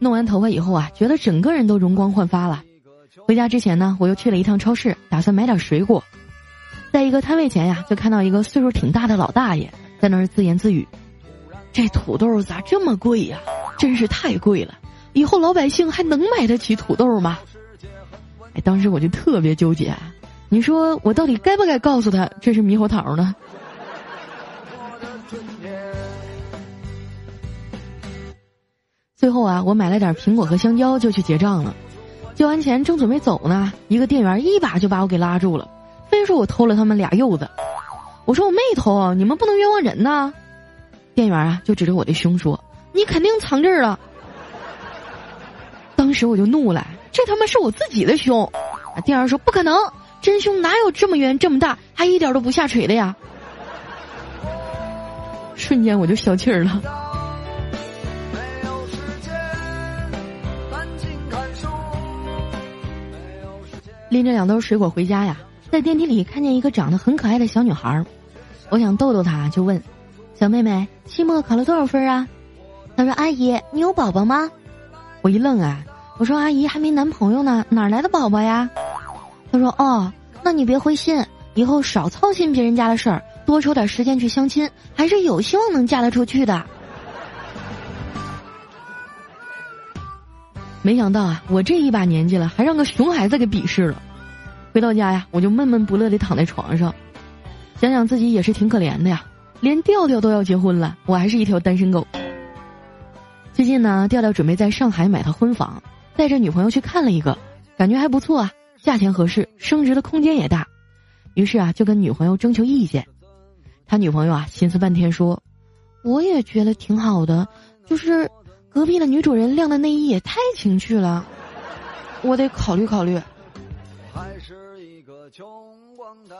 弄完头发以后啊，觉得整个人都容光焕发了。回家之前呢，我又去了一趟超市，打算买点水果。在一个摊位前呀，就看到一个岁数挺大的老大爷在那儿自言自语：“这土豆咋这么贵呀？真是太贵了！以后老百姓还能买得起土豆吗？”哎，当时我就特别纠结，你说我到底该不该告诉他这是猕猴桃呢？最后啊，我买了点苹果和香蕉就去结账了。交完钱正准备走呢，一个店员一把就把我给拉住了，非说我偷了他们俩柚子。我说我没偷，你们不能冤枉人呐。店员啊就指着我的胸说：“你肯定藏这儿了。”当时我就怒了，这他妈是我自己的胸。店员说：“不可能，真胸哪有这么圆这么大，还一点都不下垂的呀？”瞬间我就消气儿了。拎着两兜水果回家呀，在电梯里看见一个长得很可爱的小女孩，我想逗逗她，就问：“小妹妹，期末考了多少分啊？”她说：“阿姨，你有宝宝吗？”我一愣啊，我说：“阿姨还没男朋友呢，哪来的宝宝呀？”她说：“哦，那你别灰心，以后少操心别人家的事儿，多抽点时间去相亲，还是有希望能嫁得出去的。”没想到啊，我这一把年纪了，还让个熊孩子给鄙视了。回到家呀，我就闷闷不乐地躺在床上，想想自己也是挺可怜的呀，连调调都要结婚了，我还是一条单身狗。最近呢，调调准备在上海买套婚房，带着女朋友去看了一个，感觉还不错啊，价钱合适，升值的空间也大，于是啊，就跟女朋友征求意见。他女朋友啊，心思半天说：“我也觉得挺好的，就是。”隔壁的女主人晾的内衣也太情趣了，我得考虑考虑。还是一个穷光蛋。